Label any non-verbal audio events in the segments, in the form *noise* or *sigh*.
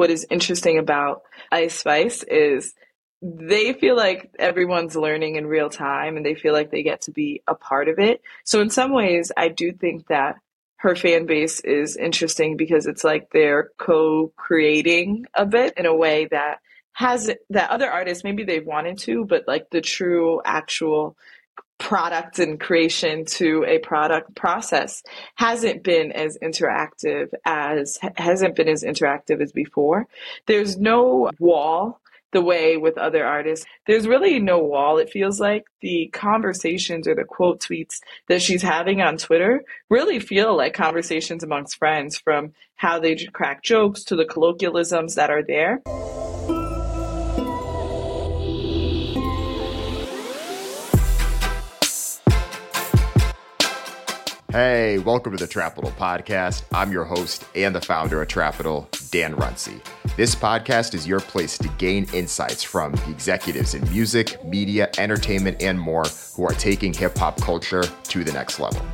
what is interesting about Ice Spice is they feel like everyone's learning in real time and they feel like they get to be a part of it. So in some ways, I do think that her fan base is interesting because it's like they're co-creating a bit in a way that has that other artists maybe they've wanted to, but like the true actual product and creation to a product process hasn't been as interactive as hasn't been as interactive as before. There's no wall the way with other artists. There's really no wall. It feels like the conversations or the quote tweets that she's having on Twitter really feel like conversations amongst friends from how they crack jokes to the colloquialisms that are there. Hey, welcome to the Trapital Podcast. I'm your host and the founder of Trapital, Dan Runcie. This podcast is your place to gain insights from the executives in music, media, entertainment, and more who are taking hip hop culture to the next level.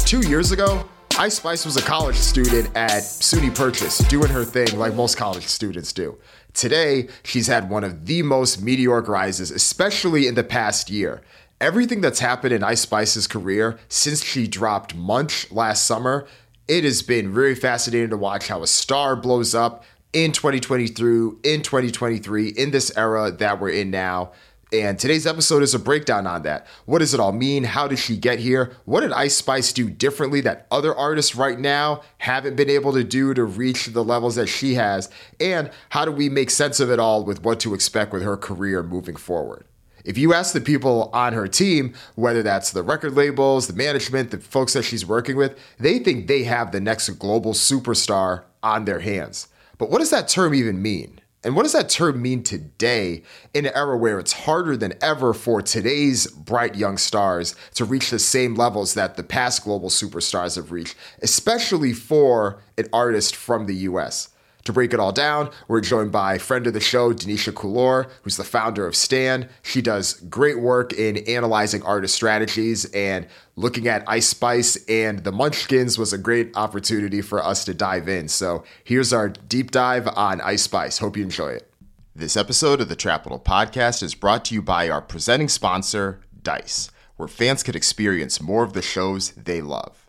Two years ago, Ice Spice was a college student at SUNY Purchase, doing her thing like most college students do. Today, she's had one of the most meteoric rises, especially in the past year. Everything that's happened in Ice Spice's career since she dropped Munch last summer, it has been very fascinating to watch how a star blows up in 2020 through in 2023 in this era that we're in now. And today's episode is a breakdown on that. What does it all mean? How did she get here? What did Ice Spice do differently that other artists right now haven't been able to do to reach the levels that she has? And how do we make sense of it all with what to expect with her career moving forward? If you ask the people on her team, whether that's the record labels, the management, the folks that she's working with, they think they have the next global superstar on their hands. But what does that term even mean? And what does that term mean today in an era where it's harder than ever for today's bright young stars to reach the same levels that the past global superstars have reached, especially for an artist from the US? To break it all down, we're joined by friend of the show, Denisha Kuhlor, who's the founder of Stand. She does great work in analyzing artist strategies and looking at Ice Spice and the Munchkins was a great opportunity for us to dive in. So here's our deep dive on Ice Spice. Hope you enjoy it. This episode of the Trapital Podcast is brought to you by our presenting sponsor, Dice, where fans can experience more of the shows they love.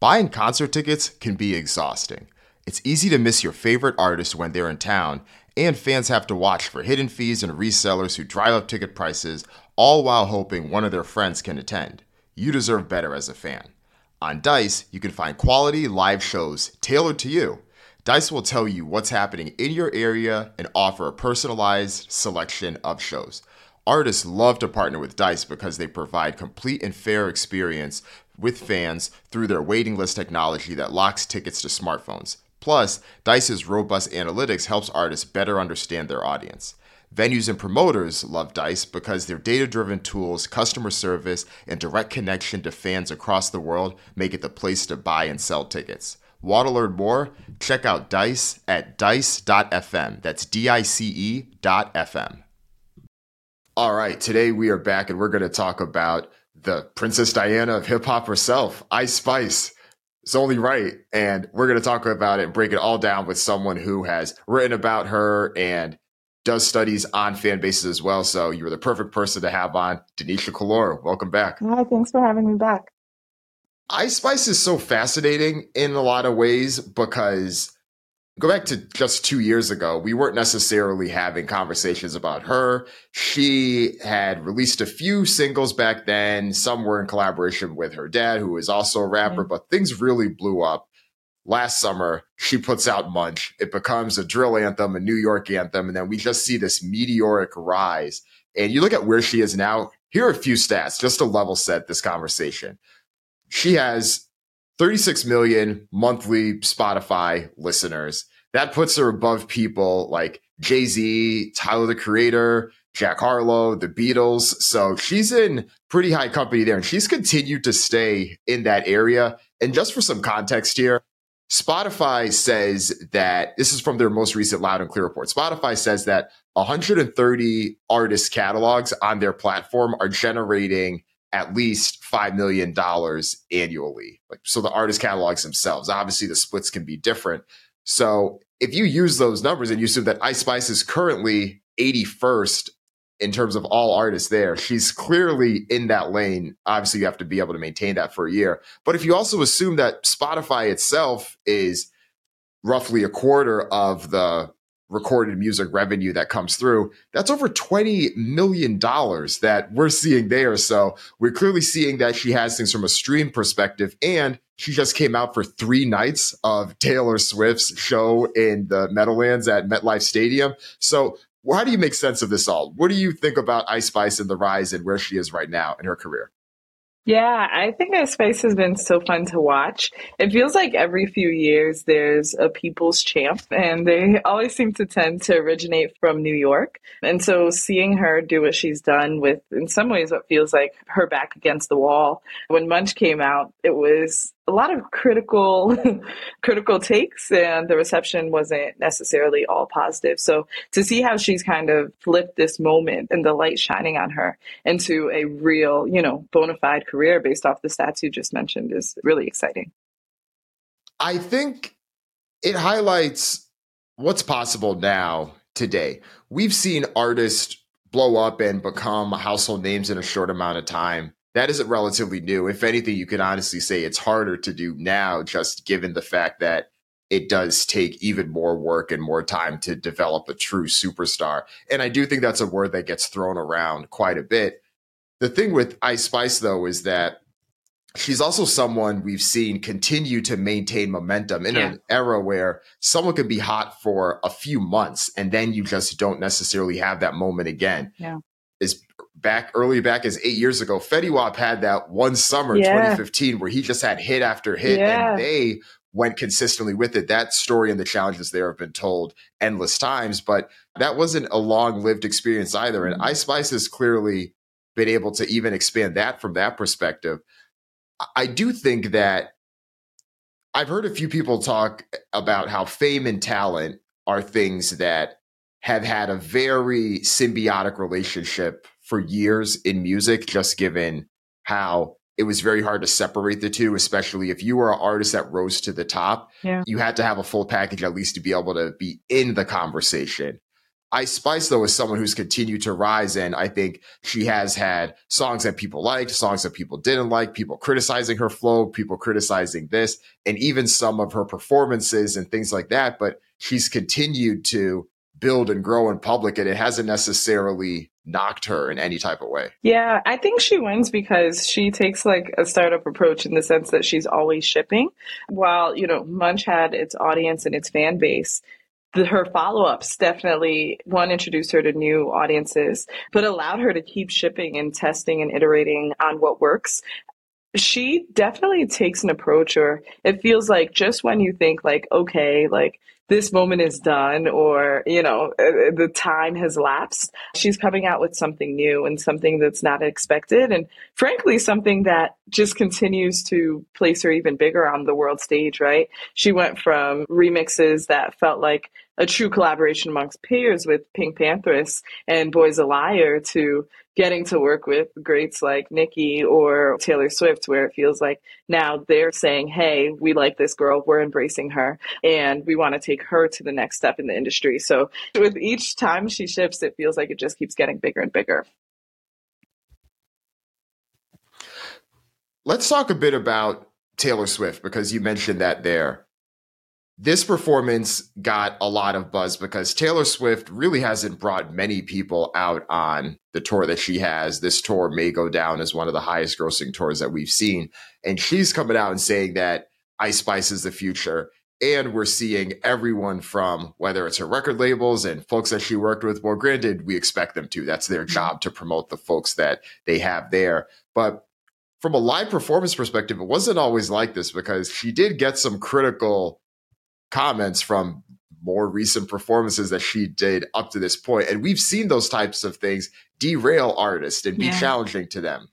Buying concert tickets can be exhausting. It's easy to miss your favorite artist when they're in town, and fans have to watch for hidden fees and resellers who drive up ticket prices, all while hoping one of their friends can attend. You deserve better as a fan. On Dice, you can find quality live shows tailored to you. Dice will tell you what's happening in your area and offer a personalized selection of shows. Artists love to partner with Dice because they provide complete and fair experience with fans through their waiting list technology that locks tickets to smartphones. Plus, Dice's robust analytics helps artists better understand their audience. Venues and promoters love Dice because their data driven tools, customer service, and direct connection to fans across the world make it the place to buy and sell tickets. Want to learn more? Check out Dice at dice.fm. That's D I C E dot FM. All right, today we are back and we're going to talk about the Princess Diana of hip hop herself, Ice Spice. It's only right. And we're going to talk about it and break it all down with someone who has written about her and does studies on fan bases as well. So you're the perfect person to have on. Denisha Kuhlor, welcome back. Hi, thanks for having me back. Ice Spice is so fascinating in a lot of ways because go back to just two years ago, we weren't necessarily having conversations about her. She had released a few singles back then. Some were in collaboration with her dad, who is also a rapper, mm-hmm. but things really blew up. Last summer, she puts out Munch. It becomes a drill anthem, a New York anthem, and then we just see this meteoric rise. And you look at where she is now. Here are a few stats just to level set this conversation. She has 36 million monthly Spotify listeners. That puts her above people like Jay Z, Tyler the Creator, Jack Harlow, the Beatles. So she's in pretty high company there. And she's continued to stay in that area. And just for some context here, Spotify says that this is from their most recent Loud and Clear report. Spotify says that 130 artist catalogs on their platform are generating at least $5 million annually. Like, so the artist catalogs themselves, obviously the splits can be different. So if you use those numbers and you assume that Ice Spice is currently 81st in terms of all artists there, she's clearly in that lane. Obviously, you have to be able to maintain that for a year. But if you also assume that Spotify itself is roughly a quarter of the recorded music revenue that comes through, that's over $20 million that we're seeing there. So we're clearly seeing that she has things from a stream perspective. And she just came out for three nights of Taylor Swift's show in the Meadowlands at MetLife Stadium. So how do you make sense of this all? What do you think about Ice Spice and the rise and where she is right now in her career? Yeah, I think Ice Spice has been so fun to watch. It feels like every few years there's a people's champ, and they always seem to tend to originate from New York. And so seeing her do what she's done with, in some ways, what feels like her back against the wall. When Munch came out, it was a lot of critical *laughs* critical takes and the reception wasn't necessarily all positive. So to see how she's kind of flipped this moment and the light shining on her into a real you know bona fide career based off the stats you just mentioned is really exciting. I think it highlights what's possible now today. We've seen artists blow up and become household names in a short amount of time that isn't relatively new. If anything, you can honestly say it's harder to do now, just given the fact that it does take even more work and more time to develop a true superstar. And I do think that's a word that gets thrown around quite a bit. The thing with Ice Spice, though, is that she's also someone we've seen continue to maintain momentum in yeah. an era where someone can be hot for a few months and then you just don't necessarily have that moment again. Yeah. Back early back as eight years ago, Fetty Wap had that one summer, yeah. 2015, where he just had hit after hit, yeah. and they went consistently with it. That story and the challenges there have been told endless times, but that wasn't a long lived experience either. And mm-hmm. Ice Spice has clearly been able to even expand that from that perspective. I do think that I've heard a few people talk about how fame and talent are things that have had a very symbiotic relationship for years in music, just given how it was very hard to separate the two, especially if you were an artist that rose to the top. Yeah. You had to have a full package at least to be able to be in the conversation. Ice Spice, though, is someone who's continued to rise. And I think she has had songs that people liked, songs that people didn't like, people criticizing her flow, people criticizing this, and even some of her performances and things like that. But she's continued to build and grow in public, and it hasn't necessarily knocked her in any type of way. Yeah, I think she wins because she takes like a startup approach in the sense that she's always shipping. While, you know, Munch had its audience and its fan base, the, her follow-ups definitely one introduced her to new audiences but allowed her to keep shipping and testing and iterating on what works she definitely takes an approach or it feels like just when you think like okay like this moment is done or, you know, uh, the time has lapsed. She's coming out with something new and something that's not expected. And frankly, something that just continues to place her even bigger on the world stage, right? She went from remixes that felt like a true collaboration amongst peers with PinkPantheress and Boys a Liar to getting to work with greats like Nicki or Taylor Swift, where it feels like now they're saying, hey, we like this girl, we're embracing her, and we want to take her to the next step in the industry. So with each time she shifts, it feels like it just keeps getting bigger and bigger. Let's talk a bit about Taylor Swift because you mentioned that there this performance got a lot of buzz because Taylor Swift really hasn't brought many people out on the tour that she has. This tour may go down as one of the highest grossing tours that we've seen. And she's coming out and saying that Ice Spice is the future. And we're seeing everyone from whether it's her record labels and folks that she worked with. Well, granted, we expect them to. That's their job to promote the folks that they have there. But from a live performance perspective, it wasn't always like this because she did get some critical comments from more recent performances that she did up to this point. And we've seen those types of things derail artists and be yeah. challenging to them.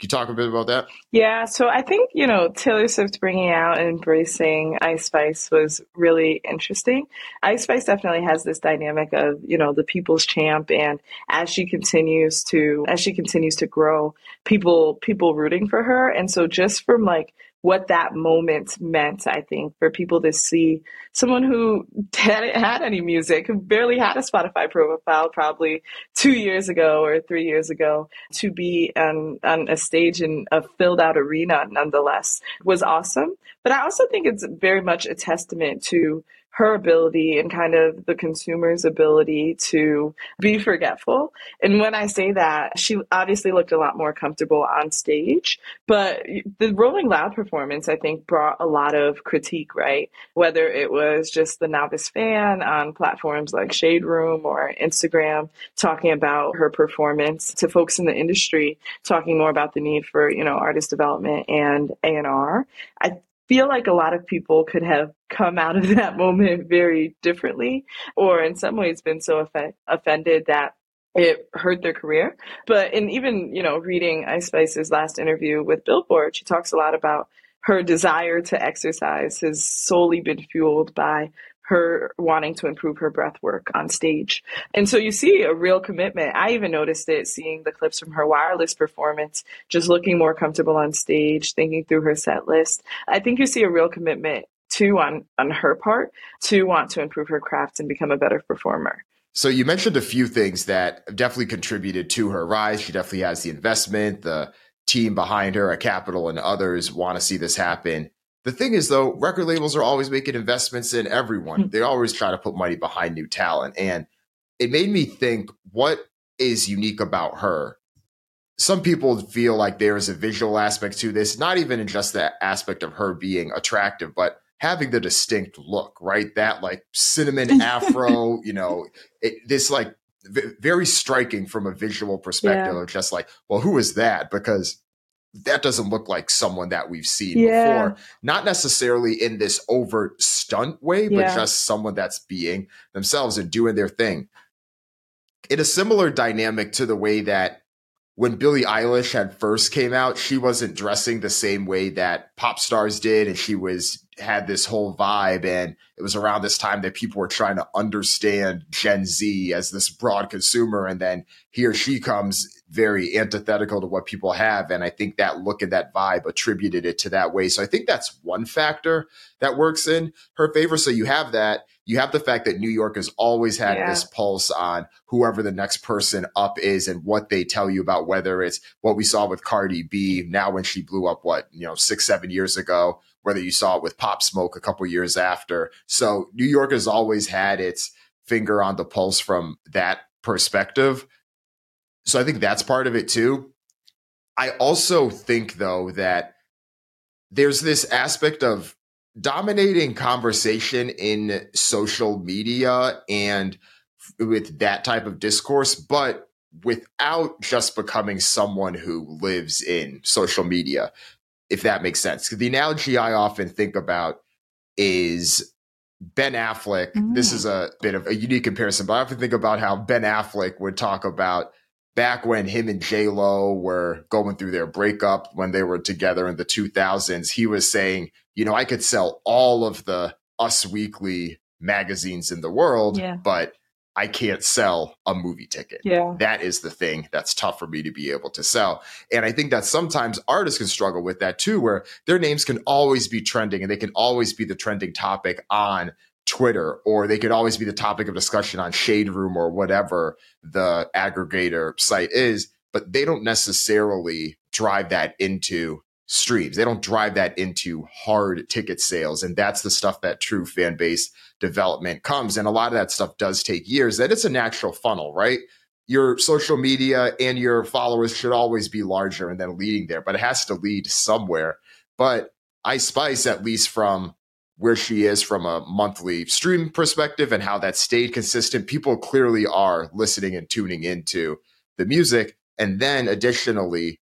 Can you talk a bit about that? Yeah, so I think, you know, Taylor Swift bringing out and embracing Ice Spice was really interesting. Ice Spice definitely has this dynamic of, you know, the people's champ and as she continues to as she continues to grow, people people rooting for her. And so just from like what that moment meant, I think, for people to see someone who *laughs* hadn't had any music, who barely had a Spotify profile probably two years ago or three years ago, to be on, on a stage in a filled out arena nonetheless was awesome. But I also think it's very much a testament to her ability and kind of the consumer's ability to be forgetful. And when I say that, she obviously looked a lot more comfortable on stage, but the Rolling Loud performance, I think, brought a lot of critique, right? Whether it was just the novice fan on platforms like Shade Room or Instagram talking about her performance to folks in the industry talking more about the need for, you know, artist development and A&R. I feel like a lot of people could have come out of *laughs* that moment very differently, or in some ways been so off- offended that it hurt their career. But in even, you know, reading Ice Spice's last interview with Billboard, she talks a lot about her desire to exercise has solely been fueled by her wanting to improve her breath work on stage. And so you see a real commitment. I even noticed it seeing the clips from her wireless performance, just looking more comfortable on stage, thinking through her set list. I think you see a real commitment to on on her part to want to improve her craft and become a better performer. So you mentioned a few things that definitely contributed to her rise. She definitely has the investment, the team behind her, a capital and others want to see this happen. The thing is, though, record labels are always making investments in everyone. Hmm. They always try to put money behind new talent. And it made me think what is unique about her? Some people feel like there is a visual aspect to this, not even in just that aspect of her being attractive, but having the distinct look, right? That like cinnamon *laughs* afro, you know, it, this like v- very striking from a visual perspective yeah. of just like, well, who is that? Because that doesn't look like someone that we've seen yeah. before. Not necessarily in this overt stunt way, but yeah. just someone that's being themselves and doing their thing. In a similar dynamic to the way that when Billie Eilish had first came out, she wasn't dressing the same way that pop stars did, and she was had this whole vibe. And it was around this time that people were trying to understand Gen Z as this broad consumer, and then here she comes very antithetical to what people have. And I think that look and that vibe attributed it to that way. So I think that's one factor that works in her favor. So you have that. You have the fact that New York has always had yeah. this pulse on whoever the next person up is and what they tell you about whether it's what we saw with Cardi B now when she blew up, what, you know, six, seven years ago, whether you saw it with Pop Smoke a couple years after. So New York has always had its finger on the pulse from that perspective. So I think that's part of it too. I also think though that there's this aspect of dominating conversation in social media and with that type of discourse, but without just becoming someone who lives in social media, if that makes sense. The analogy I often think about is Ben Affleck. Mm. This is a bit of a unique comparison, but I often think about how Ben Affleck would talk about back when him and J Lo were going through their breakup when they were together in the 2000s, he was saying, you know, I could sell all of the Us Weekly magazines in the world, yeah. but I can't sell a movie ticket. Yeah. That is the thing that's tough for me to be able to sell. And I think that sometimes artists can struggle with that too, where their names can always be trending and they can always be the trending topic on Twitter, or they could always be the topic of discussion on Shade Room or whatever the aggregator site is, but they don't necessarily drive that into streams. They don't drive that into hard ticket sales. And that's the stuff that true fan base development comes. And a lot of that stuff does take years. That it's a natural funnel, right? Your social media and your followers should always be larger and then leading there, but it has to lead somewhere. But Ice Spice, at least from where she is from a monthly stream perspective and how that stayed consistent. People clearly are listening and tuning into the music. And then additionally,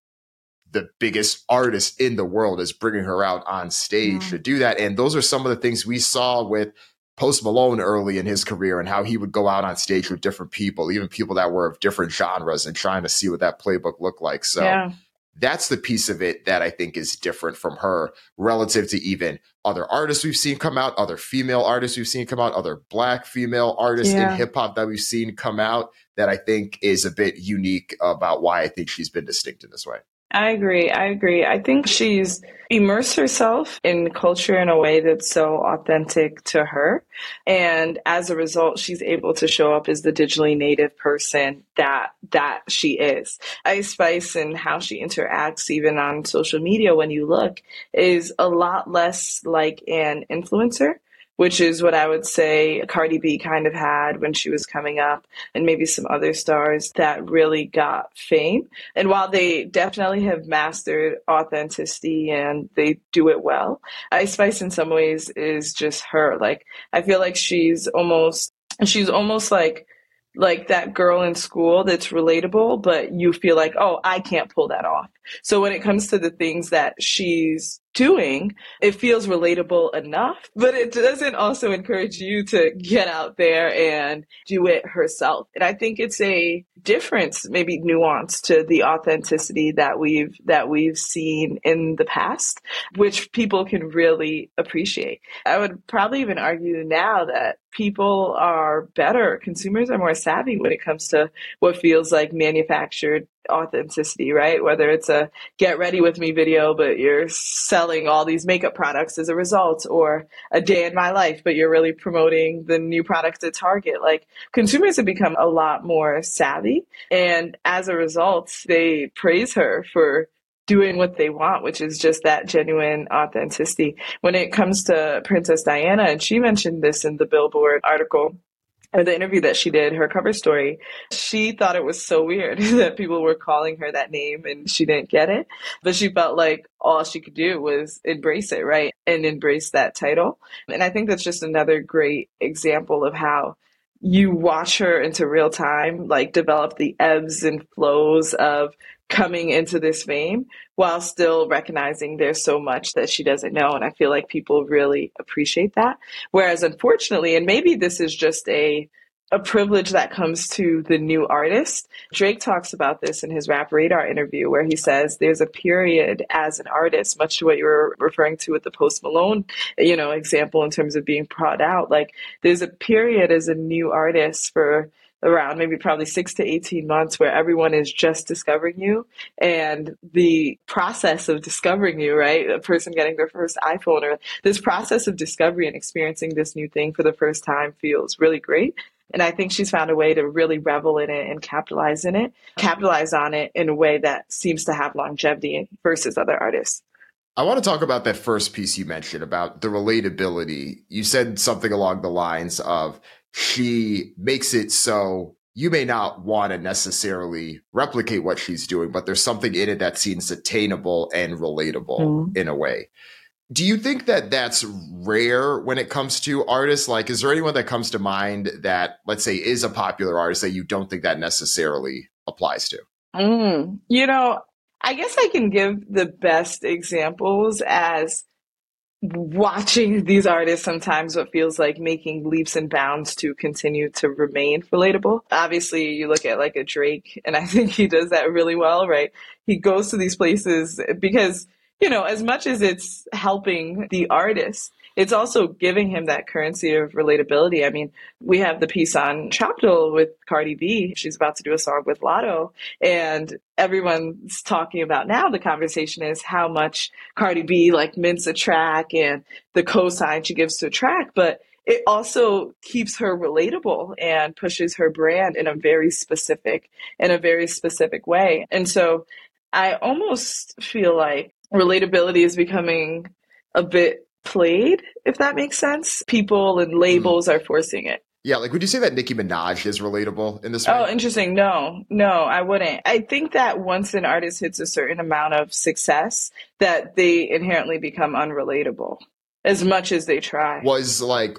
the biggest artist in the world is bringing her out on stage yeah. to mm. do that. And those are some of the things we saw with Post Malone early in his career and how he would go out on stage with different people, even people that were of different genres and trying to see what that playbook looked like. So yeah. That's the piece of it that I think is different from her relative to even other artists we've seen come out, other female artists we've seen come out, other black female artists yeah. in hip hop that we've seen come out that I think is a bit unique about why I think she's been distinct in this way. I agree. I agree. I think she's immersed herself in culture in a way that's so authentic to her. And as a result, she's able to show up as the digitally native person that that she is. Ice Spice and how she interacts even on social media when you look is a lot less like an influencer which is what I would say Cardi B kind of had when she was coming up, and maybe some other stars that really got fame. And while they definitely have mastered authenticity and they do it well, Ice Spice in some ways is just her. Like, I feel like she's almost, she's almost like, like that girl in school that's relatable, but you feel like, oh, I can't pull that off. So when it comes to the things that she's doing, it feels relatable enough, but it doesn't also encourage you to get out there and do it herself. And I think it's a difference, maybe nuance to the authenticity that we've, that we've seen in the past, which people can really appreciate. I would probably even argue now that people are better, consumers are more savvy when it comes to what feels like manufactured authenticity, right? Whether it's a get ready with me video, but you're selling all these makeup products as a result, or a day in my life, but you're really promoting the new products at Target. Like consumers have become a lot more savvy. And as a result, they praise her for doing what they want, which is just that genuine authenticity. When it comes to Princess Diana, and she mentioned this in the Billboard article, or the interview that she did, her cover story, she thought it was so weird *laughs* that people were calling her that name and she didn't get it. But she felt like all she could do was embrace it, right? And embrace that title. And I think that's just another great example of how you watch her into real time, like develop the ebbs and flows of coming into this fame while still recognizing there's so much that she doesn't know. And I feel like people really appreciate that. Whereas unfortunately, and maybe this is just a a privilege that comes to the new artist. Drake talks about this in his Rap Radar interview, where he says there's a period as an artist, much to what you were referring to with the Post Malone, you know, example in terms of being brought out. Like there's a period as a new artist for around maybe probably six to 18 months where everyone is just discovering you and the process of discovering you, right? A person getting their first iPhone or this process of discovery and experiencing this new thing for the first time feels really great. And I think she's found a way to really revel in it and capitalize in it, capitalize on it in a way that seems to have longevity versus other artists. I want to talk about that first piece you mentioned about the relatability. You said something along the lines of she makes it so you may not want to necessarily replicate what she's doing, but there's something in it that seems attainable and relatable mm. in a way. Do you think that that's rare when it comes to artists? Like, is there anyone that comes to mind that, let's say, is a popular artist that you don't think that necessarily applies to? Mm. You know, I guess I can give the best examples as watching these artists sometimes what feels like making leaps and bounds to continue to remain relatable. Obviously, you look at like a Drake, and I *laughs* think he does that really well, right? He goes to these places because, you know, as much as it's helping the artist, it's also giving him that currency of relatability. I mean, we have the piece on Trapital with Cardi B. She's about to do a song with Latto, and everyone's talking about now. The conversation is how much Cardi B like mints a track and the cosign she gives to a track, but it also keeps her relatable and pushes her brand in a very specific in a very specific way. And so I almost feel like relatability is becoming a bit played, if that makes sense. People and labels mm. are forcing it. Yeah, like would you say that Nicki Minaj is relatable in this way? Oh, interesting. No, no, I wouldn't. I think that once an artist hits a certain amount of success, that they inherently become unrelatable as much as they try. Was like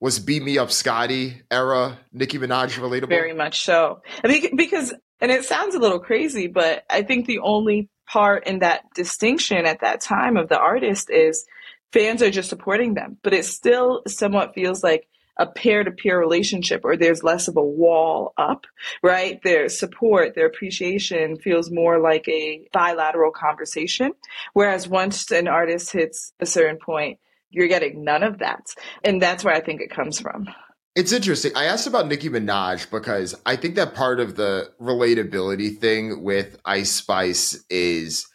was Beam Me Up Scotty era Nicki Minaj relatable? Very much so. I mean, because and it sounds a little crazy, but I think the only part in that distinction at that time of the artist is fans are just supporting them, but it still somewhat feels like a peer to peer relationship or there's less of a wall up, right? Their support, their appreciation feels more like a bilateral conversation. Whereas once an artist hits a certain point, you're getting none of that. And that's where I think it comes from. It's interesting. I asked about Nicki Minaj because I think that part of the relatability thing with Ice Spice is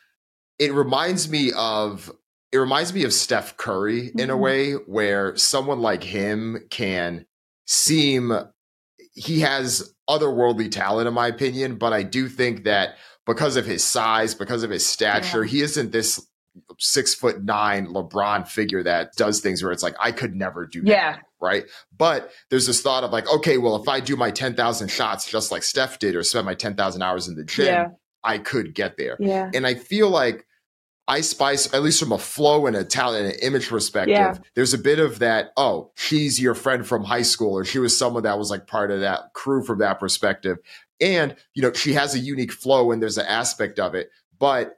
it reminds me of it reminds me of Steph Curry in a mm-hmm. way where someone like him can seem he has otherworldly talent in my opinion, but I do think that because of his size, because of his stature, yeah. he isn't this six foot nine LeBron figure that does things where it's like, I could never do that. Yeah. Right. But there's this thought of like, okay, well, if I do my 10,000 shots just like Steph did or spend my 10,000 hours in the gym, yeah. I could get there. Yeah. And I feel like Ice Spice, at least from a flow and a talent and an image perspective, yeah. there's a bit of that, oh, she's your friend from high school, or she was someone that was like part of that crew from that perspective. And, you know, she has a unique flow and there's an aspect of it. But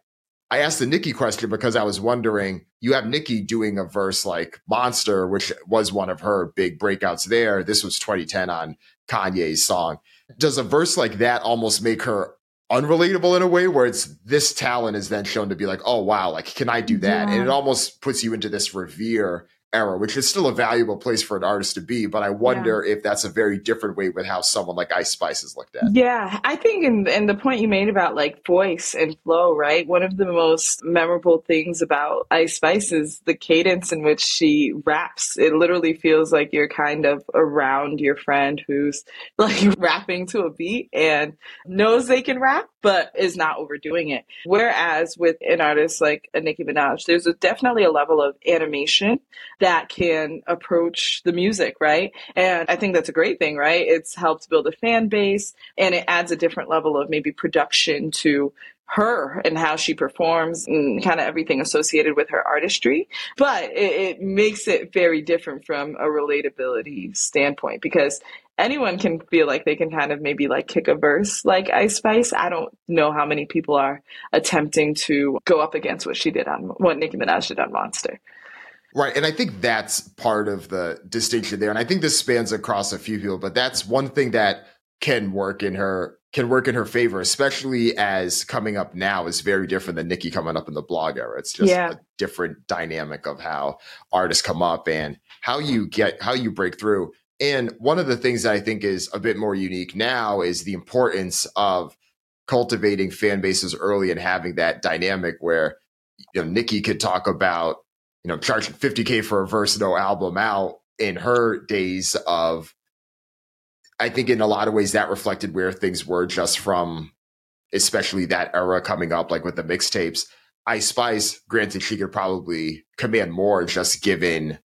I asked the Nicki question because I was wondering, you have Nicki doing a verse like Monster, which was one of her big breakouts there. This was 2010 on Kanye's song. Does a verse like that almost make her unrelatable in a way where it's this talent is then shown to be like, oh wow, like can I do that? Yeah. And it almost puts you into this revere era, which is still a valuable place for an artist to be. But I wonder yeah. if that's a very different way with how someone like Ice Spice is looked at. Yeah, I think, and and the point you made about like voice and flow, right? One of the most memorable things about Ice Spice is the cadence in which she raps. It literally feels like you're kind of around your friend who's *laughs* like rapping to a beat and knows they can rap, but is not overdoing it. Whereas with an artist like a Nicki Minaj, there's a, definitely a level of animation that can approach the music, right? And I think that's a great thing, right? It's helped build a fan base and it adds a different level of maybe production to her and how she performs and kind of everything associated with her artistry. But it, it, makes it very different from a relatability standpoint because anyone can feel like they can kind of maybe like kick a verse like Ice Spice. I don't know how many people are attempting to go up against what she did on what Nicki Minaj did on Monster. Right. And I think that's part of the distinction there. And I think this spans across a few people, but that's one thing that can work in her can work in her favor, especially as coming up now is very different than Nicki coming up in the blog era. It's just yeah. a different dynamic of how artists come up and how you get how you break through. And one of the things that I think is a bit more unique now is the importance of cultivating fan bases early and having that dynamic where you know Nicki could talk about you know, charging 50K for a versatile album out in her days of, I think in a lot of ways that reflected where things were just from, especially that era coming up, like with the mixtapes. Ice Spice, granted, she could probably command more just given,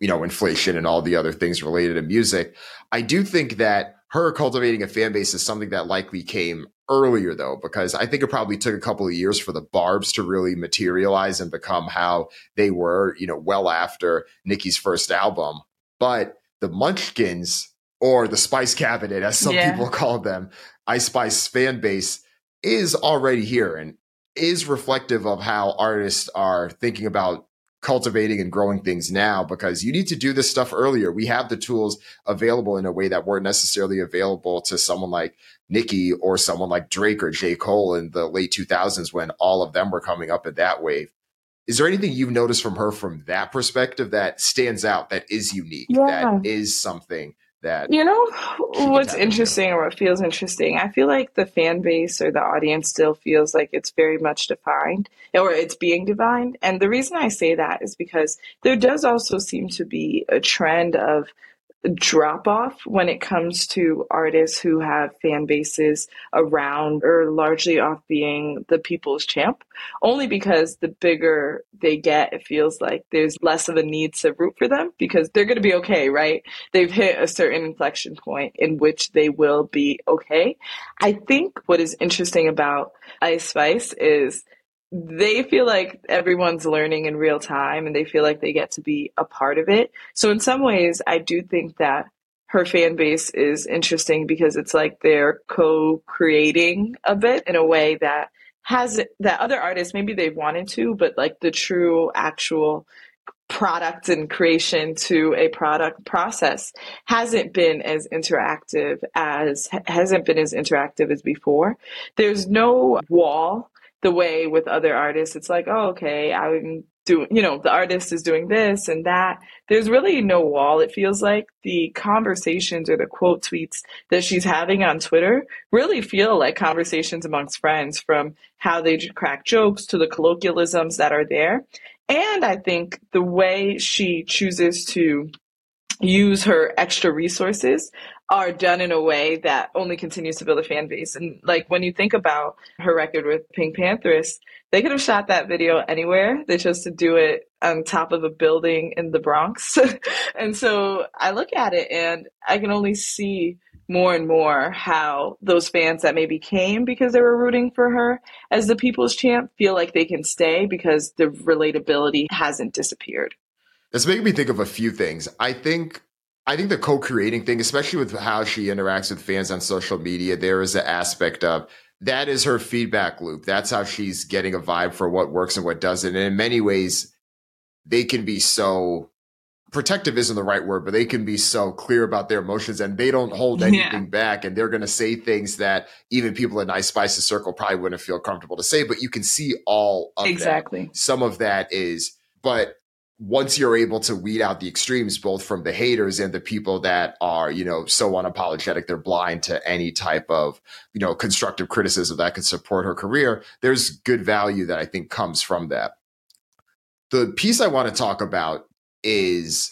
you know, inflation and all the other things related to music. I do think that her cultivating a fan base is something that likely came earlier though, because I think it probably took a couple of years for the Barbs to really materialize and become how they were, you know, well after Nicki's first album. But the Munchkins or the Spice Cabinet, as some yeah. people *laughs* call them, Ice Spice fan base is already here and is reflective of how artists are thinking about cultivating and growing things now because you need to do this stuff earlier. We have the tools available in a way that weren't necessarily available to someone like Nicki or someone like Drake or J. Cole in the late 2000s when all of them were coming up in that wave. Is there anything you've noticed from her from that perspective that stands out, that is unique, yeah. that is something that you know what's interesting or what feels interesting? I feel like the fan base or the audience still feels like it's very much defined or it's being defined. And the reason i say that is because there does also seem to be a trend of drop off when it comes to artists who have fan bases around or largely off being the people's champ only because the bigger they get it feels like there's less of a need to root for them because they're going to be okay right? They've hit a certain inflection point in which they will be okay. I think what is interesting about ice spice is they feel like everyone's learning in real time and they feel like they get to be a part of it. So in some ways, I do think that her fan base is interesting because it's like they're co-creating a bit in a way that has that other artists maybe they've wanted to, but like the true actual product and creation to a product process hasn't been as interactive as hasn't been as interactive as before. There's no wall the way with other artists. It's like, oh, okay, I'm doing, you know, the artist is doing this and that. There's really no wall. It feels like the conversations or the quote tweets that she's having on Twitter really feel like conversations amongst friends from how they crack jokes to the colloquialisms that are there. And I think the way she chooses to use her extra resources are done in a way that only continues to build a fan base. And like when you think about her record with PinkPantheress, they could have shot that video anywhere. They chose to do it on top of a building in the Bronx. *laughs* and so I look at it and I can only see more and more how those fans that maybe came because they were rooting for her as the people's champ feel like they can stay because the relatability hasn't disappeared. That's making me think of a few things. I think I think the co-creating thing, especially with how she interacts with fans on social media, there is an aspect of that is her feedback loop. That's how she's getting a vibe for what works and what doesn't. And in many ways, they can be so protective isn't the right word, but they can be so clear about their emotions and they don't hold anything yeah. back. And they're going to say things that even people in Ice Spice's circle probably wouldn't feel comfortable to say, but you can see all of exactly. That. Some of that is, but once you're able to weed out the extremes, both from the haters and the people that are, you know, so unapologetic, they're blind to any type of, you know, constructive criticism that could support her career, there's good value that I think comes from that. The piece I want to talk about is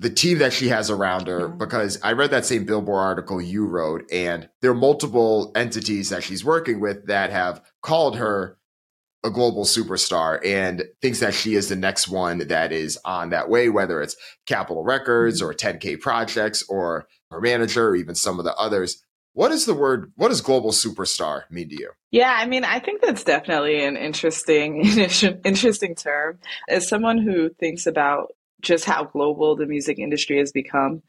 the team that she has around her because I read that same Billboard article you wrote, and there are multiple entities that she's working with that have called her a global superstar and thinks that she is the next one that is on that way, whether it's Capitol Records or 10K Projects or her manager or even some of the others. What is the word? What does global superstar mean to you? Yeah, I mean, I think that's definitely an interesting, *laughs* interesting term. As someone who thinks about just how global the music industry has become.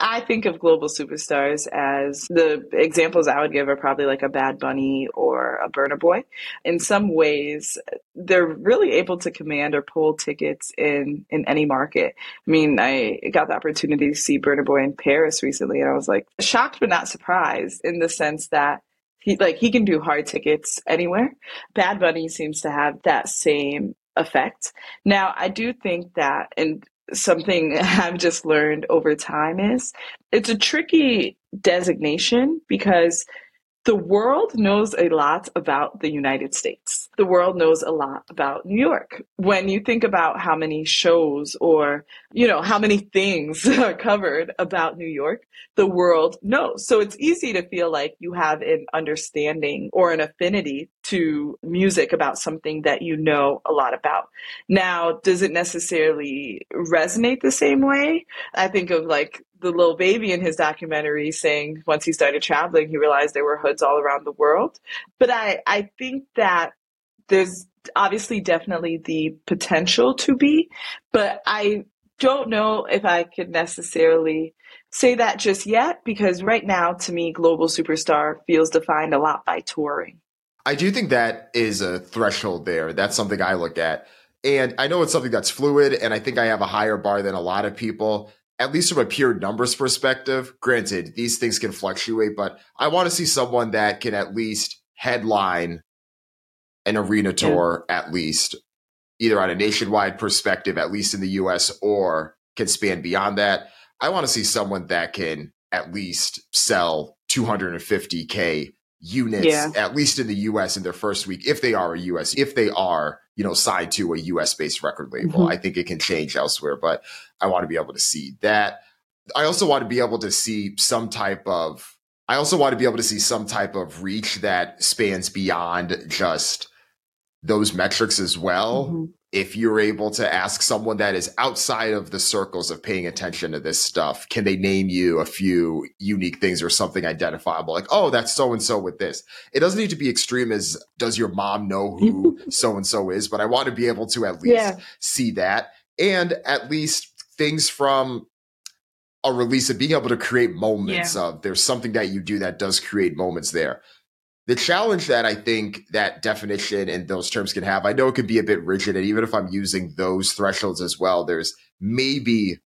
I think of global superstars as the examples I would give are probably like a Bad Bunny or a Burna Boy. In some ways, they're really able to command or pull tickets in in any market. I mean, I got the opportunity to see Burna Boy in Paris recently, and I was like shocked but not surprised in the sense that he like he can do hard tickets anywhere. Bad Bunny seems to have that same effect. Now, I do think that, and something *laughs* I've just learned over time is it's a tricky designation because the world knows a lot about the United States. The world knows a lot about New York. When you think about how many shows or, you know, how many things *laughs* are covered about New York, the world knows. So it's easy to feel like you have an understanding or an affinity to music about something that you know a lot about. Now, does it necessarily resonate the same way? I think of like the Lil Baby in his documentary saying once he started traveling, he realized there were hoods all around the world. But I, I think that there's obviously definitely the potential to be, but I don't know if I could necessarily say that just yet because right now to me global superstar feels defined a lot by touring. I do think that is a threshold there. That's something I look at. And I know it's something that's fluid, and I think I have a higher bar than a lot of people at least from a pure numbers perspective, granted, these things can fluctuate, but I want to see someone that can at least headline an arena tour, yeah. at least, either on a nationwide perspective, at least in the US, or can span beyond that. I want to see someone that can at least sell 250K units, yeah. at least in the US in their first week, if they are a US, if they are you know, signed to a US based record label. Mm-hmm. I think it can change elsewhere, but I want to be able to see that. I also want to be able to see some type of I also want to be able to see some type of reach that spans beyond just those metrics as well. Mm-hmm if you're able to ask someone that is outside of the circles of paying attention to this stuff, can they name you a few unique things or something identifiable? Like, oh, that's so and so with this. It doesn't need to be extreme as does your mom know who so and so is, but I want to be able to at least yeah. see that and at least things from a release of being able to create moments yeah. of there's something that you do that does create moments there the challenge that I think that definition and those terms can have, I know it can be a bit rigid. And even if I'm using those thresholds as well, there's maybe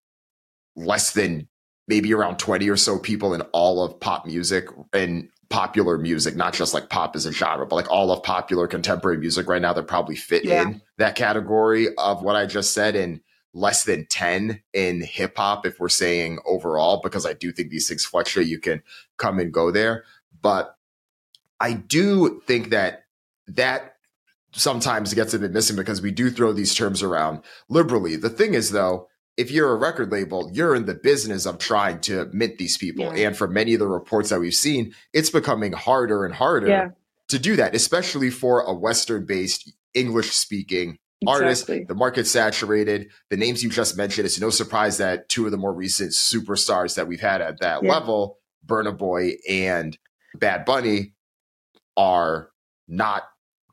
less than maybe around 20 or so people in all of pop music and popular music, not just like pop as a genre, but like all of popular contemporary music right now that probably fit yeah. in that category of what I just said. And less than 10 in hip hop, if we're saying overall, because I do think these things fluctuate. You can come and go there. But I do think that that sometimes gets a bit missing because we do throw these terms around liberally. The thing is, though, if you're a record label, you're in the business of trying to mint these people. Yeah. And for many of the reports that we've seen, it's becoming harder and harder yeah. to do that, especially for a Western based English speaking exactly. artist. The market's saturated. The names you just mentioned, it's no surprise that two of the more recent superstars that we've had at that yeah. level, Burna Boy and Bad Bunny, are not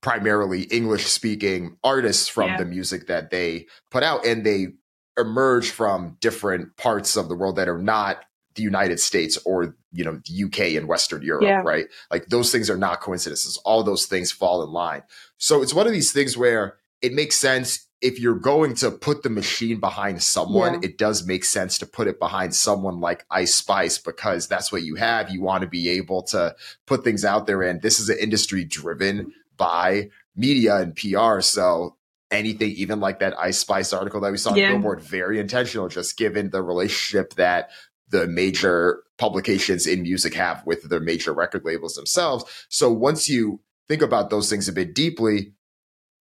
primarily English speaking artists from yeah. the music that they put out. And they emerge from different parts of the world that are not the United States or you know the UK and Western Europe, yeah. right? Like those things are not coincidences. All those things fall in line. So it's one of these things where it makes sense if you're going to put the machine behind someone, yeah. it does make sense to put it behind someone like Ice Spice because that's what you have. You want to be able to put things out there. And this is an industry driven by media and PR. So anything, even like that Ice Spice article that we saw yeah. on Billboard, very intentional, just given the relationship that the major publications in music have with their major record labels themselves. So once you think about those things a bit deeply,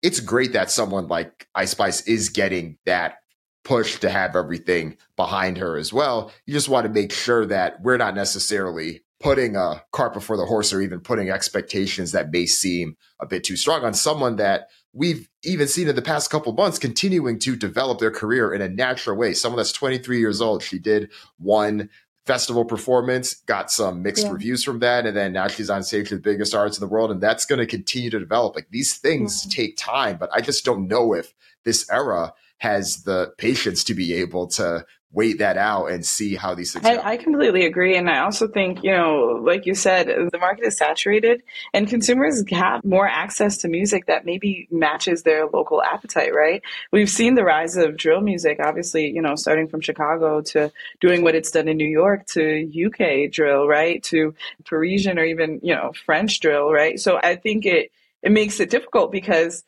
it's great that someone like Ice Spice is getting that push to have everything behind her as well. You just want to make sure that we're not necessarily putting a cart before the horse or even putting expectations that may seem a bit too strong on someone that we've even seen in the past couple months continuing to develop their career in a natural way. Someone that's 23 years old. She did one festival performance, got some mixed yeah. reviews from that, and then now she's on stage with the biggest artists in the world, and that's going to continue to develop. Like these things yeah. take time, but I just don't know if this era has the patience to be able to wait that out and see how these things I, I, completely agree. And I also think, you know, like you said, the market is saturated and consumers have more access to music that maybe matches their local appetite, right? We've seen the rise of drill music, obviously, you know, starting from Chicago to doing what it's done in New York to UK drill, right? To Parisian or even, you know, French drill, right? So I think it, it makes it difficult because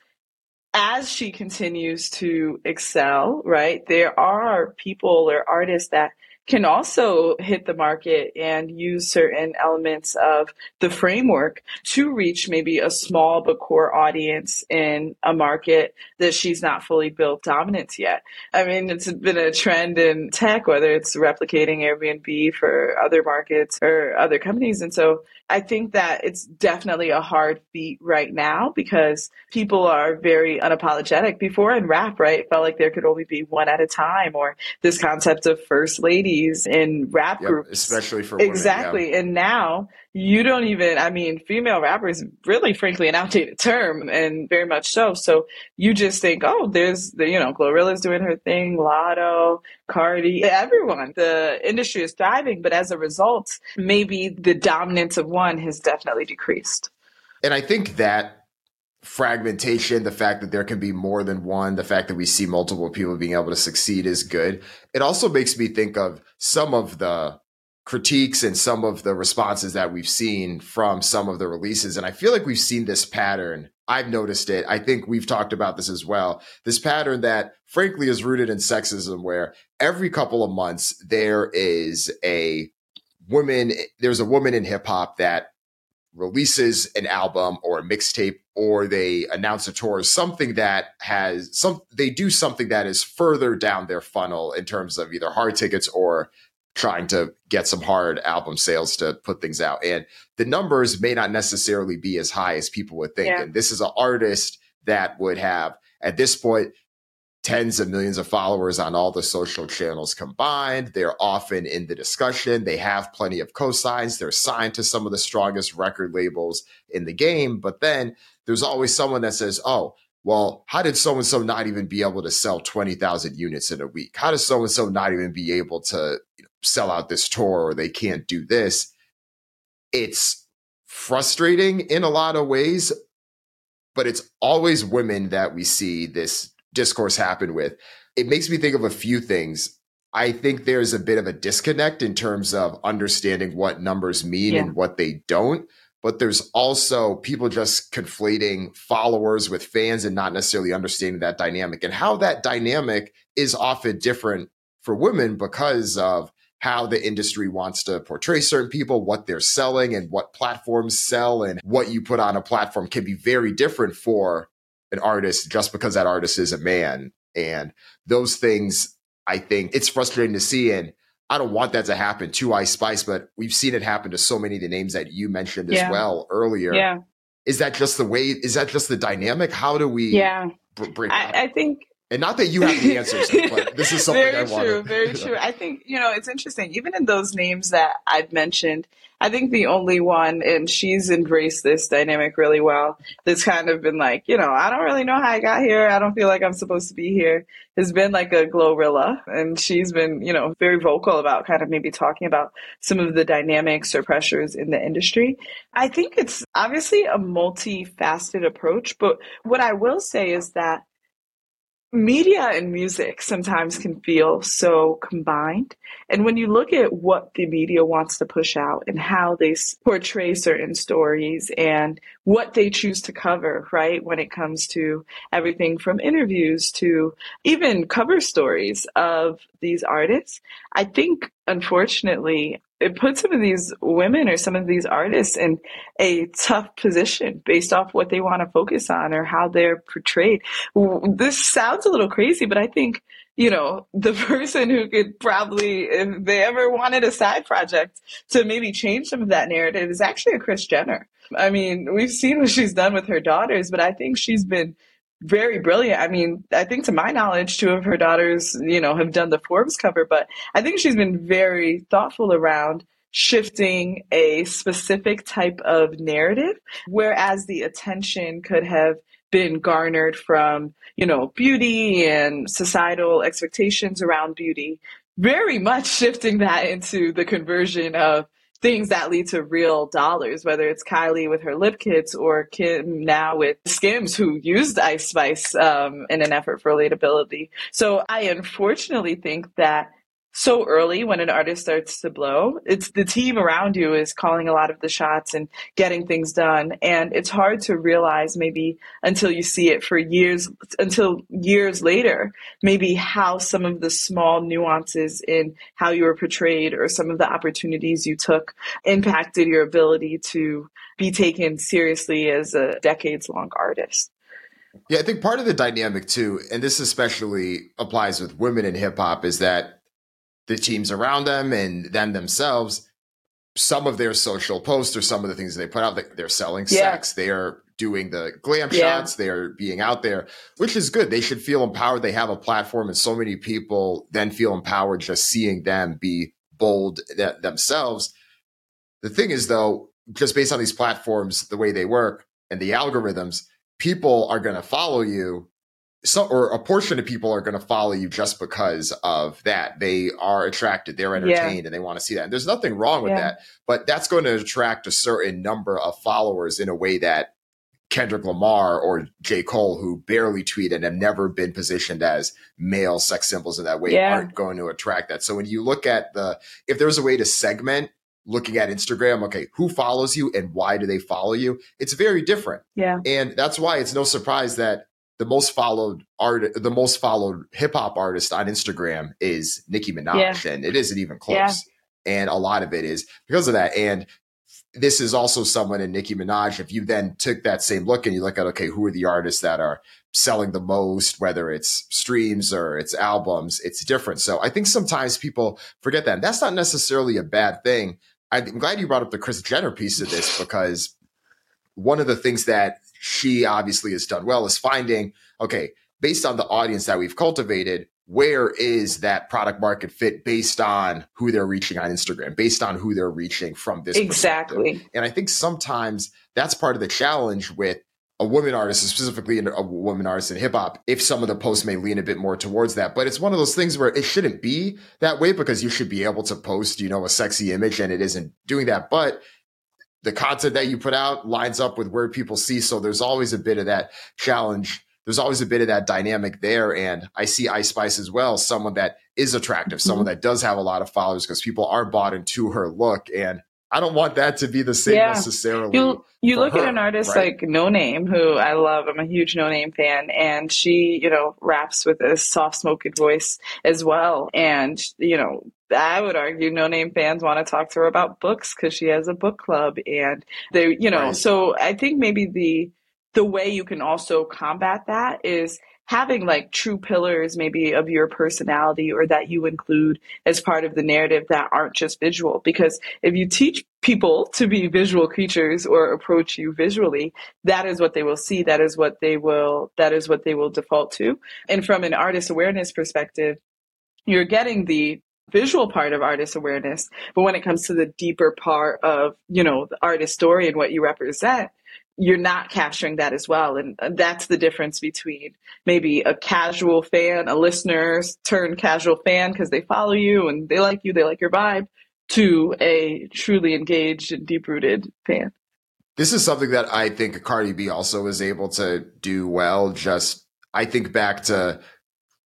as she continues to excel, right, there are people or artists that can also hit the market and use certain elements of the framework to reach maybe a small but core audience in a market that she's not fully built dominance yet. I mean, it's been a trend in tech, whether it's replicating Airbnb for other markets or other companies. And so I think that it's definitely a hard beat right now because people are very unapologetic. Before in rap, right, felt like there could only be one at a time, or this concept of first in rap yep, groups, especially for women, exactly. Yeah. And now you don't even, I mean, female rappers really, frankly, an outdated term and very much so. So you just think, oh, there's the, you know, Glorilla's doing her thing, Latto, Cardi, everyone. The industry is thriving, but as a result, maybe the dominance of one has definitely decreased. And I think that fragmentation, the fact that there can be more than one, the fact that we see multiple people being able to succeed is good. It also makes me think of some of the critiques and some of the responses that we've seen from some of the releases. And I feel like we've seen this pattern. I've noticed it. I think we've talked about this as well. This pattern that frankly is rooted in sexism, where every couple of months there is a woman, there's a woman in hip hop that releases an album or a mixtape or they announce a tour something that has some they do something that is further down their funnel in terms of either hard tickets or trying to get some hard album sales to put things out. And the numbers may not necessarily be as high as people would think. Yeah. And this is an artist that would have, at this point, tens of millions of followers on all the social channels combined. They're often in the discussion. They have plenty of cosigns. They're signed to some of the strongest record labels in the game. But then there's always someone that says, oh, well, how did so and so not even be able to sell 20,000 units in a week? How does so and so not even be able to sell out this tour or they can't do this? It's frustrating in a lot of ways, but it's always women that we see this discourse happen with. It makes me think of a few things. I think there's a bit of a disconnect in terms of understanding what numbers mean yeah. and what they don't. But there's also people just conflating followers with fans and not necessarily understanding that dynamic and how that dynamic is often different for women because of how the industry wants to portray certain people, what they're selling, and what platforms sell, and what you put on a platform can be very different for an artist just because that artist is a man. And those things, I think it's frustrating to see. And I don't want that to happen to Ice Spice, but we've seen it happen to so many of the names that you mentioned yeah. as well earlier. Yeah. Is that just the way? Is that just the dynamic? How do we? Yeah. Bring I, I think and not that you have the answers, but this is something very I true, very true. I think you know it's interesting. Even in those names that I've mentioned, I think the only one, and she's embraced this dynamic really well. That's kind of been like, you know, I don't really know how I got here. I don't feel like I'm supposed to be here. Has been like a Glorilla, and she's been, you know, very vocal about kind of maybe talking about some of the dynamics or pressures in the industry. I think it's obviously a multifaceted approach, but what I will say is that media and music sometimes can feel so combined. And when you look at what the media wants to push out and how they portray certain stories and what they choose to cover, right? When it comes to everything from interviews to even cover stories of these artists, I think unfortunately it puts some of these women or some of these artists in a tough position based off what they want to focus on or how they're portrayed. This sounds a little crazy, but I think, you know, the *laughs* person who could probably, if they ever wanted a side project to maybe change some of that narrative is actually a Kris Jenner. I mean, we've seen what she's done with her daughters, but I think she's been very brilliant. I mean, I think to my knowledge, two of her daughters, you know, have done the Forbes cover, but I think she's been very thoughtful around shifting a specific type of narrative, whereas the attention could have been garnered from, you know, beauty and societal expectations around beauty, very much shifting that into the conversion of things that lead to real dollars, whether it's Kylie with her lip kits or Kim now with Skims, who used Ice Spice um, in an effort for relatability. So I unfortunately think that so early when an artist starts to blow. It's the team around you is calling a lot of the shots and getting things done. And it's hard to realize maybe until you see it for years, until years later, maybe how some of the small nuances in how you were portrayed or some of the opportunities you took impacted your ability to be taken seriously as a decades long artist. Yeah, I think part of the dynamic too, and this especially applies with women in hip hop, is that the teams around them and them themselves, some of their social posts or some of the things they put out, they're selling yeah. sex, they are doing the glam yeah. shots, they're being out there, which is good. They should feel empowered. They have a platform, and so many people then feel empowered just seeing them be bold th- themselves. The thing is, though, just based on these platforms, the way they work and the algorithms, people are going to follow you so or a portion of people are going to follow you just because of that. They are attracted, they're entertained, yeah. and they want to see that. And there's nothing wrong with yeah. that, but that's going to attract a certain number of followers in a way that Kendrick Lamar or J. Cole, who barely tweet and have never been positioned as male sex symbols in that way, yeah. aren't going to attract that. So when you look at the, if there's a way to segment looking at Instagram, okay, who follows you and why do they follow you? It's very different. Yeah. And that's why it's no surprise that the most followed art, the most followed hip hop artist on Instagram is Nicki Minaj, yeah. and it isn't even close. Yeah. And a lot of it is because of that. And this is also someone in Nicki Minaj. If you then took that same look and you look at, okay, who are the artists that are selling the most, whether it's streams or it's albums, it's different. So I think sometimes people forget that. And that's not necessarily a bad thing. I'm glad you brought up the Kris Jenner piece of this because one of the things that she obviously has done well is finding, okay, based on the audience that we've cultivated, where is that product market fit based on who they're reaching on Instagram, based on who they're reaching from this exactly. And I think sometimes that's part of the challenge with a woman artist, specifically a woman artist in hip hop, if some of the posts may lean a bit more towards that. But it's one of those things where it shouldn't be that way because you should be able to post, you know, a sexy image and it isn't doing that. But the content that you put out lines up with where people see. So there's always a bit of that challenge. There's always a bit of that dynamic there. And I see Ice Spice as well, someone that is attractive, someone mm-hmm. that does have a lot of followers because people are bought into her look. And I don't want that to be the same yeah. necessarily. You, you look her, at an artist right? like Noname, who I love. I'm a huge Noname fan, and she, you know, raps with a soft spoken voice as well. And you know, I would argue Noname fans want to talk to her about books because she has a book club, and they, you know, right. so I think maybe the the way you can also combat that is having like true pillars maybe of your personality or that you include as part of the narrative that aren't just visual because if you teach people to be visual creatures or approach you visually that is what they will see that is what they will that is what they will default to and from an artist awareness perspective you're getting the visual part of artist awareness but when it comes to the deeper part of you know the artist story and what you represent you're not capturing that as well. And uh, that's the difference between maybe a casual fan, a listener turn casual fan because they follow you and they like you, they like your vibe, to a truly engaged and deep rooted fan. This is something that I think Cardi B also is able to do well. Just, I think back to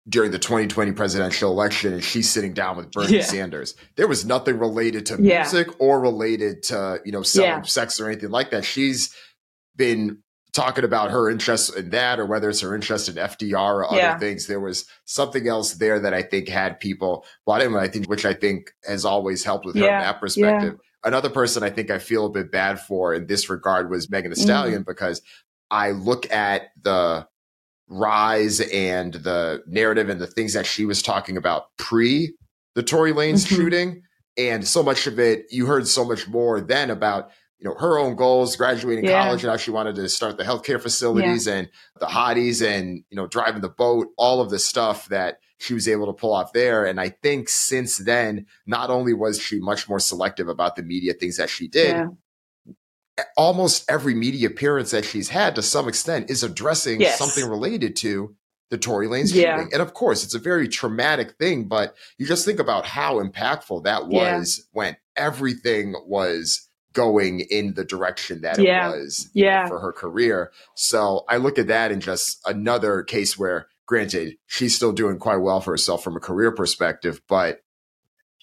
during the 2020 presidential election and she's sitting down with Bernie yeah. Sanders. There was nothing related to music or related to, you know, selling yeah. sex or anything like that. She's been talking about her interest in that or whether it's her interest in FDR or other yeah. things. There was something else there that I think had people bought in, I think, which I think has always helped with her yeah. in that perspective. Yeah. Another person I think I feel a bit bad for in this regard was Megan Thee Stallion mm-hmm. because I look at the rise and the narrative and the things that she was talking about pre the Tory Lanez mm-hmm. shooting. And so much of it, you heard so much more then about you know her own goals graduating yeah. college and how she wanted to start the healthcare facilities yeah. and the hotties and you know driving the boat all of the stuff that she was able to pull off there and i think since then not only was she much more selective about the media things that she did yeah. Almost every media appearance that she's had to some extent is addressing yes. something related to the Tory Lanez shooting. And of course, it's a very traumatic thing, but you just think about how impactful that was when everything was going in the direction that yeah. it was yeah. for her career. So I look at that in just another case where, granted, she's still doing quite well for herself from a career perspective, but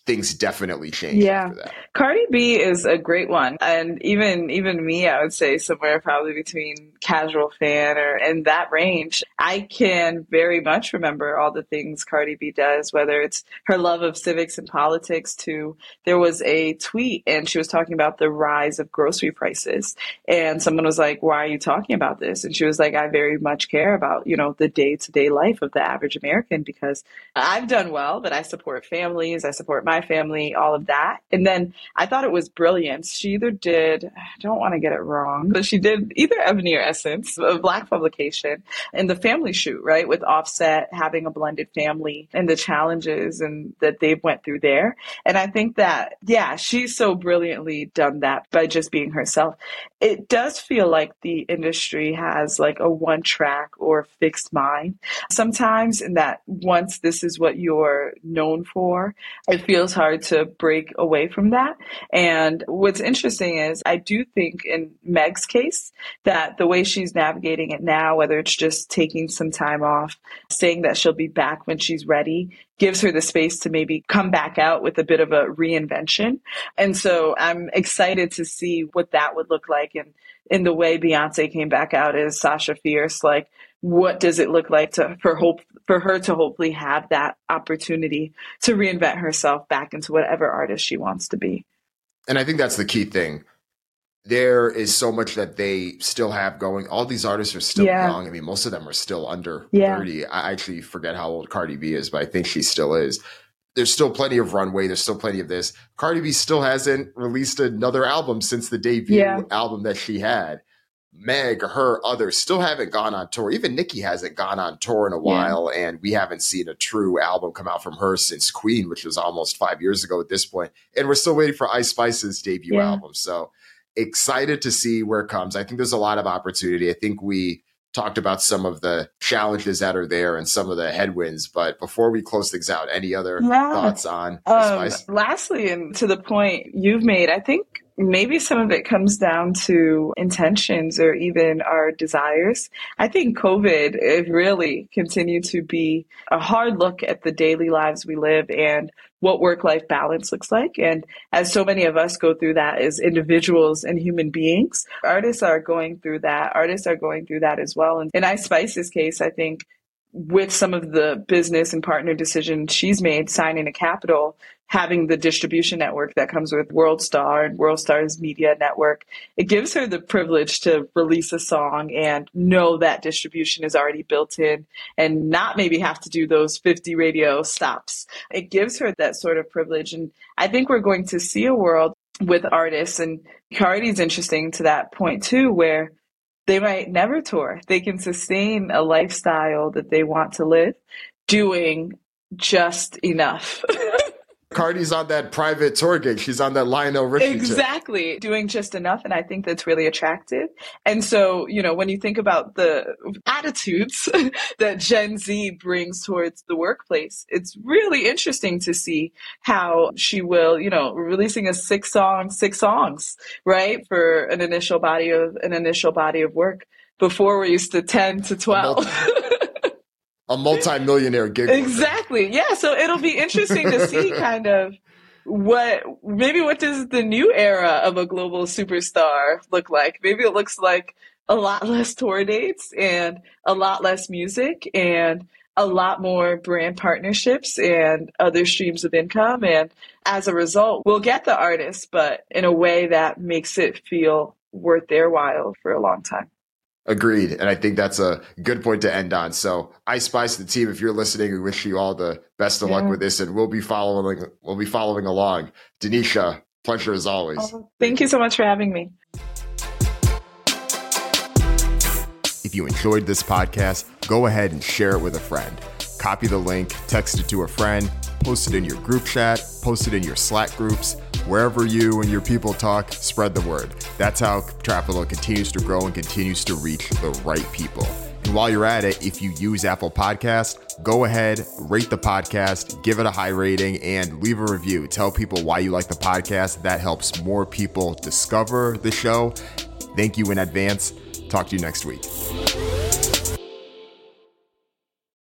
things definitely changed yeah. Cardi B is a great one. And even even me, I would say somewhere probably between casual fan or in that range. I can very much remember all the things Cardi B does, whether it's her love of civics and politics to there was a tweet and she was talking about the rise of grocery prices. And someone was like, Why are you talking about this? And she was like, I very much care about, you know, the day to day life of the average American because I've done well, but I support families, I support my my family, all of that. And then I thought it was brilliant. She either did, I don't want to get it wrong, but she did either Ebony or Essence, a black publication, and the family shoot, right? With Offset having a blended family and the challenges and that they've went through there. And I think that, yeah, she's so brilliantly done that by just being herself. It does feel like the industry has like a one track or fixed mind sometimes, in that once this is what you're known for, it feels feels hard to break away from that. And what's interesting is I do think in Meg's case that the way she's navigating it now, whether it's just taking some time off, saying that she'll be back when she's ready, gives her the space to maybe come back out with a bit of a reinvention. And so I'm excited to see what that would look like. And in the way Beyonce came back out as Sasha Fierce, like what does it look like to for hope for her to hopefully have that opportunity to reinvent herself back into whatever artist she wants to be. And I think that's the key thing. There is so much that they still have going. All these artists are still yeah. young. I mean, most of them are still under yeah. 30. I actually forget how old Cardi B is, but I think she still is. There's still plenty of runway. There's still plenty of this. Cardi B still hasn't released another album since the debut yeah. album that she had. Meg or her others still haven't gone on tour. Even Nicki hasn't gone on tour in a while, yeah. and we haven't seen a true album come out from her since Queen, which was almost five years ago at this point. And we're still waiting for Ice Spice's debut yeah. album. So excited to see where it comes. I think there's a lot of opportunity. I think we talked about some of the challenges that are there and some of the headwinds. But before we close things out, any other yeah. thoughts on um, Lastly, and to the point you've made, I think maybe some of it comes down to intentions or even our desires. I think COVID it really continued to be a hard look at the daily lives we live and what work life balance looks like. And as so many of us go through that as individuals and human beings, artists are going through that. Artists are going through that as well. And in Ice Spice's case, I think with some of the business and partner decisions she's made, signing a Capitol, having the distribution network that comes with WorldStar and WorldStar's media network, it gives her the privilege to release a song and know that distribution is already built in and not maybe have to do those 50 radio stops. It gives her that sort of privilege. And I think we're going to see a world with artists and Cardi's interesting to that point too, where they might never tour. They can sustain a lifestyle that they want to live doing just enough. *laughs* Cardi's on that private tour gig. She's on that Lionel Richie. Exactly. Doing just enough. And I think that's really attractive. And so, you know, when you think about the attitudes *laughs* that Gen Z brings towards the workplace, it's really interesting to see how she will, you know, releasing a six song, six songs, right? For an initial body of an initial body of work. Before we're used to 10 to 12 a multi-millionaire gig. Exactly. Yeah. So it'll be interesting to see *laughs* kind of what maybe what does the new era of a global superstar look like? Maybe it looks like a lot less tour dates and a lot less music and a lot more brand partnerships and other streams of income. And as a result, we'll get the artist, but in a way that makes it feel worth their while for a long time. Agreed. And I think that's a good point to end on. So Ice Spice, the team, if you're listening, we wish you all the best of yeah. luck with this and we'll be following we'll be following along. Denisha, pleasure as always. Oh, thank you so much for having me. If you enjoyed this podcast, go ahead and share it with a friend. Copy the link, text it to a friend, post it in your group chat, post it in your Slack groups Wherever you and your people talk, spread the word. That's how Trapital continues to grow and continues to reach the right people. And while you're at it, if you use Apple Podcast, go ahead, rate the podcast, give it a high rating, and leave a review. Tell people why you like the podcast. That helps more people discover the show. Thank you in advance. Talk to you next week.